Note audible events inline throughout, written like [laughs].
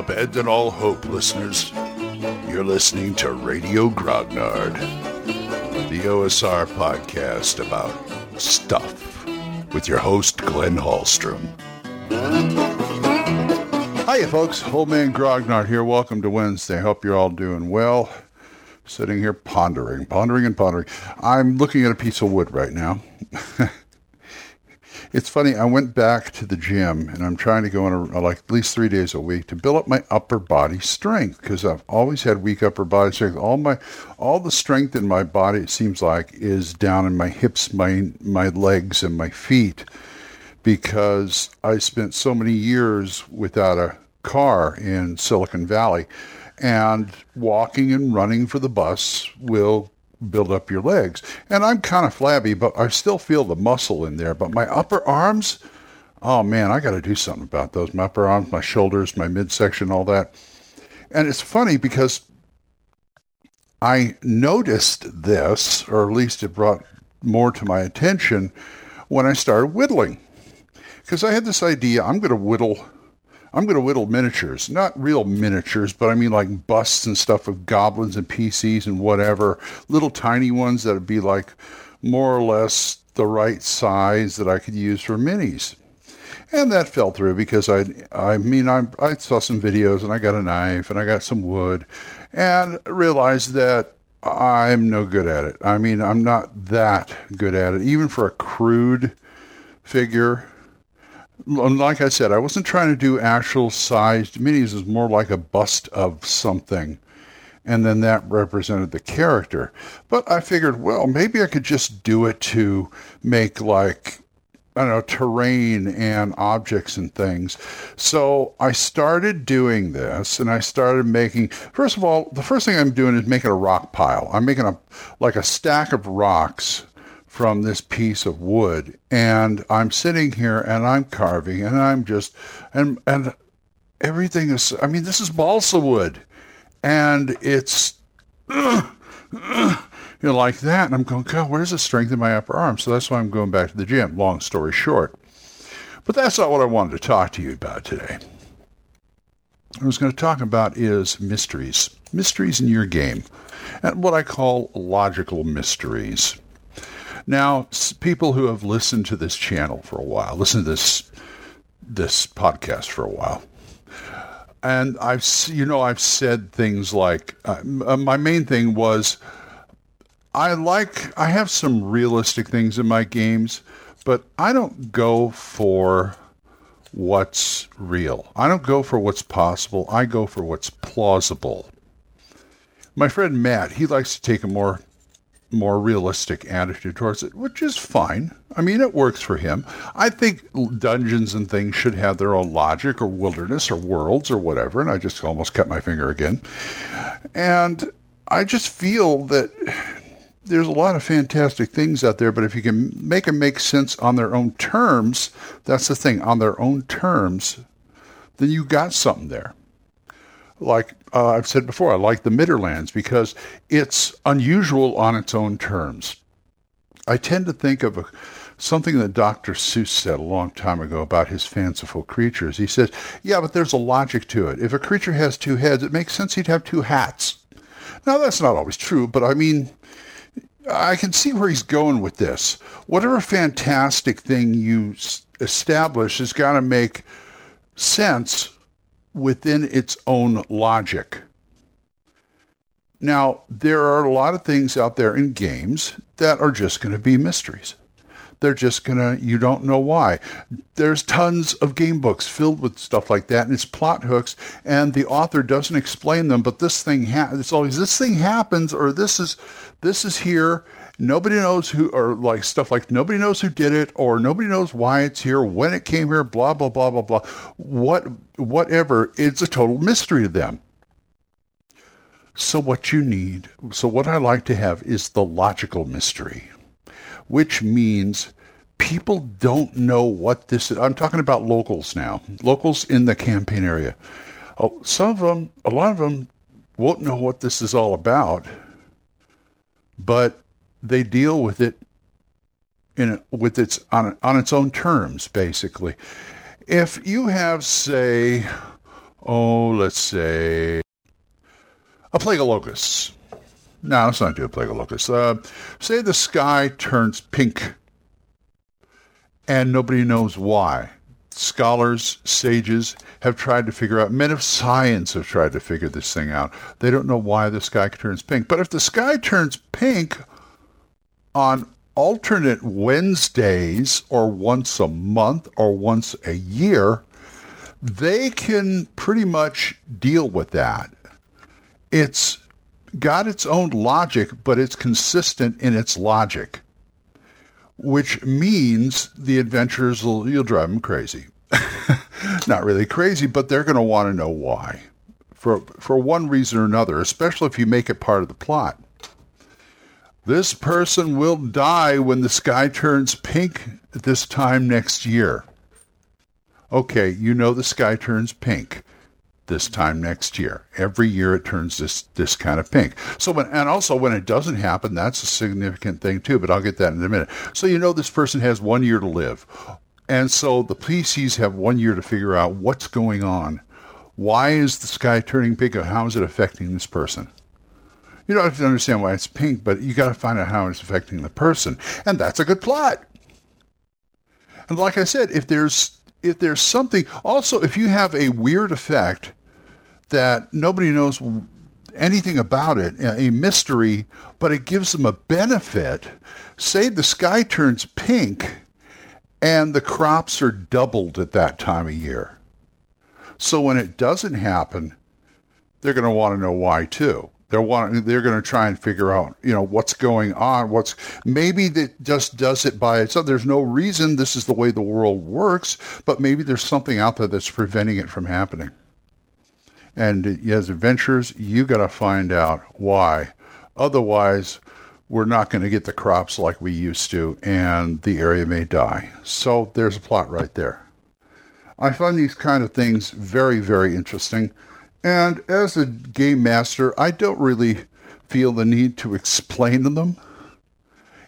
Abandon all hope, listeners. You're listening to Radio Grognard, the OSR podcast about stuff, with your host, Glenn Hallstrom. Hiya, folks. Old Man Grognard here. Welcome to Wednesday. Hope you're all doing well. Sitting here pondering, pondering, and pondering. I'm looking at a piece of wood right now. [laughs] It's funny. I went back to the gym, and I'm trying to go on a, like at least three days a week to build up my upper body strength because I've always had weak upper body strength. All my, all the strength in my body, it seems like, is down in my hips, my my legs, and my feet, because I spent so many years without a car in Silicon Valley, and walking and running for the bus will build up your legs. And I'm kind of flabby, but I still feel the muscle in there. But my upper arms, oh man, I got to do something about those. My upper arms, my shoulders, my midsection, all that. And it's funny because I noticed this, or at least it brought more to my attention when I started whittling. Because I had this idea I'm going to whittle I'm going to whittle miniatures, not real miniatures, but I mean like busts and stuff of goblins and PCs and whatever, little tiny ones that would be like more or less the right size that I could use for minis. And that fell through because I, I mean, I, I saw some videos and I got a knife and I got some wood and realized that I'm no good at it. I mean, I'm not that good at it. Even for a crude figure, like I said, I wasn't trying to do actual sized minis. It was more like a bust of something. And then that represented the character. But I figured, well, maybe I could just do it to make like, I don't know, terrain and objects and things. So I started doing this and I started making, first of all, the first thing I'm doing is making a rock pile. I'm making a, like a stack of rocks from this piece of wood and I'm sitting here and I'm carving and I'm just and and everything is I mean this is balsa wood and it's you know like that and I'm going God where's the strength in my upper arm? So that's why I'm going back to the gym. Long story short. But that's not what I wanted to talk to you about today. What I was going to talk about is mysteries. Mysteries in your game and what I call logical mysteries now, people who have listened to this channel for a while, listen to this this podcast for a while, and I've you know I've said things like uh, my main thing was I like I have some realistic things in my games, but I don't go for what's real. I don't go for what's possible. I go for what's plausible. My friend Matt, he likes to take a more more realistic attitude towards it, which is fine. I mean, it works for him. I think dungeons and things should have their own logic or wilderness or worlds or whatever. And I just almost cut my finger again. And I just feel that there's a lot of fantastic things out there, but if you can make them make sense on their own terms, that's the thing, on their own terms, then you got something there like uh, I've said before, I like the Midderlands because it's unusual on its own terms. I tend to think of a, something that Dr. Seuss said a long time ago about his fanciful creatures. He says, Yeah, but there's a logic to it. If a creature has two heads, it makes sense he'd have two hats. Now, that's not always true, but I mean, I can see where he's going with this. Whatever fantastic thing you establish has got to make sense within its own logic. Now, there are a lot of things out there in games that are just going to be mysteries. They're just going to, you don't know why. There's tons of game books filled with stuff like that, and it's plot hooks, and the author doesn't explain them, but this thing, ha- it's always, this thing happens, or this is, this is here, nobody knows who, or like stuff like nobody knows who did it, or nobody knows why it's here, when it came here, blah, blah, blah, blah, blah. What, whatever, it's a total mystery to them. So, what you need, so what I like to have is the logical mystery, which means people don't know what this is. I'm talking about locals now, locals in the campaign area. Oh, some of them, a lot of them won't know what this is all about, but they deal with it in with its on on its own terms, basically. If you have, say, oh, let's say a plague of locusts. No, let's not do a plague of locusts. Uh, say the sky turns pink and nobody knows why. Scholars, sages have tried to figure out, men of science have tried to figure this thing out. They don't know why the sky turns pink. But if the sky turns pink on alternate Wednesdays or once a month or once a year, they can pretty much deal with that. It's got its own logic, but it's consistent in its logic, which means the adventurers will you'll drive them crazy. [laughs] Not really crazy, but they're going to want to know why, for for one reason or another, especially if you make it part of the plot. This person will die when the sky turns pink at this time next year. Okay, you know the sky turns pink this time next year. Every year it turns this this kind of pink. So when and also when it doesn't happen, that's a significant thing too. But I'll get that in a minute. So you know this person has one year to live, and so the PCs have one year to figure out what's going on. Why is the sky turning pink? How is it affecting this person? You don't have to understand why it's pink, but you got to find out how it's affecting the person, and that's a good plot. And like I said, if there's if there's something also if you have a weird effect that nobody knows anything about it, a mystery, but it gives them a benefit. Say the sky turns pink and the crops are doubled at that time of year. So when it doesn't happen, they're going to want to know why too. They're want, they're going to try and figure out, you know, what's going on. What's maybe that just does it by itself. There's no reason this is the way the world works, but maybe there's something out there that's preventing it from happening. And uh, as adventurers, you got to find out why. Otherwise, we're not going to get the crops like we used to, and the area may die. So there's a plot right there. I find these kind of things very, very interesting. And as a game master, I don't really feel the need to explain to them.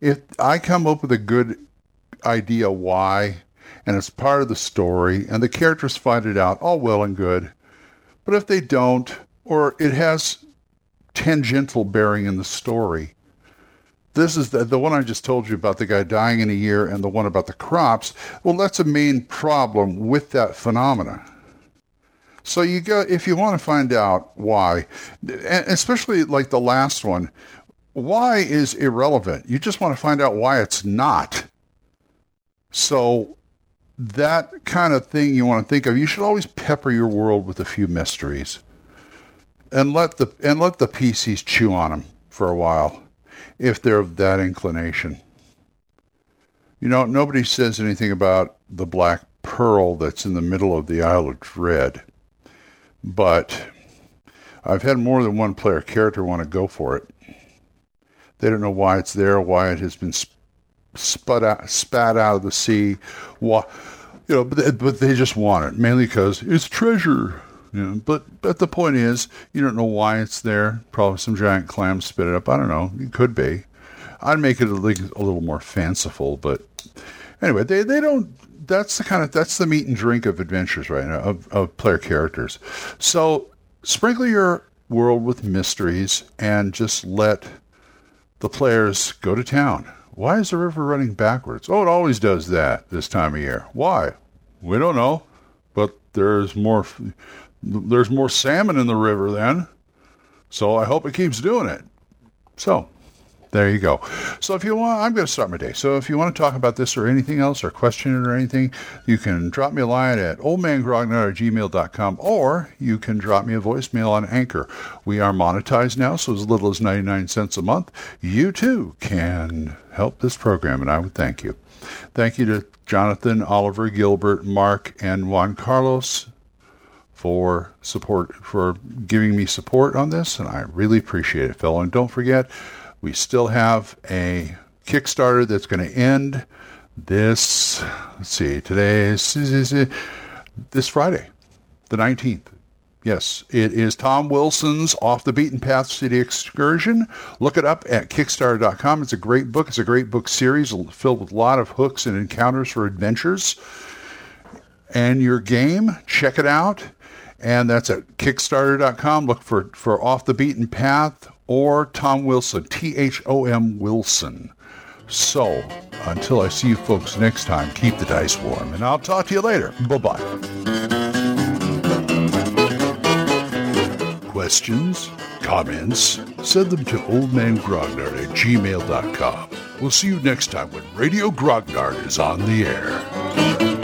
If I come up with a good idea why, and it's part of the story, and the characters find it out, all well and good. But if they don't, or it has tangential bearing in the story, this is the, the one I just told you about the guy dying in a year and the one about the crops. Well, that's a main problem with that phenomena. So you go if you want to find out why, especially like the last one, why is irrelevant. You just want to find out why it's not. So that kind of thing you want to think of, you should always pepper your world with a few mysteries, and let the and let the PCs chew on them for a while, if they're of that inclination. You know, nobody says anything about the black pearl that's in the middle of the Isle of Dread, but I've had more than one player character want to go for it. They don't know why it's there, why it has been out, spat out of the sea. Why, you know, but, but they just want it mainly because it's treasure. You know, but but the point is, you don't know why it's there. Probably some giant clam spit it up. I don't know. It could be. I'd make it a, a little more fanciful, but anyway, they they don't. That's the kind of that's the meat and drink of adventures right now of, of player characters. So sprinkle your world with mysteries and just let the players go to town. Why is the river running backwards? Oh, it always does that this time of year. Why? We don't know, but there's more there's more salmon in the river then. So I hope it keeps doing it. So, there you go. So if you want, I'm going to start my day. So if you want to talk about this or anything else or question it or anything, you can drop me a line at oldmangrognard at gmail.com or you can drop me a voicemail on Anchor. We are monetized now, so as little as 99 cents a month, you too can help this program, and I would thank you. Thank you to Jonathan, Oliver, Gilbert, Mark, and Juan Carlos for support for giving me support on this, and I really appreciate it, fellow. And don't forget, we still have a Kickstarter that's going to end this, let's see, today is this Friday, the 19th. Yes, it is Thom Wilson's Off the Beaten Path City Excursion. Look it up at Kickstarter.com. It's a great book. It's a great book series filled with a lot of hooks and encounters for adventures. And your game, check it out. And that's at Kickstarter.com. Look for, for Off the Beaten Path or Thom Wilson, T H O M Wilson. So, until I see you folks next time, keep the dice warm, and I'll talk to you later. Bye bye. Questions? Comments? Send them to oldmangrognard at gmail.com. We'll see you next time when Radio Grognard is on the air.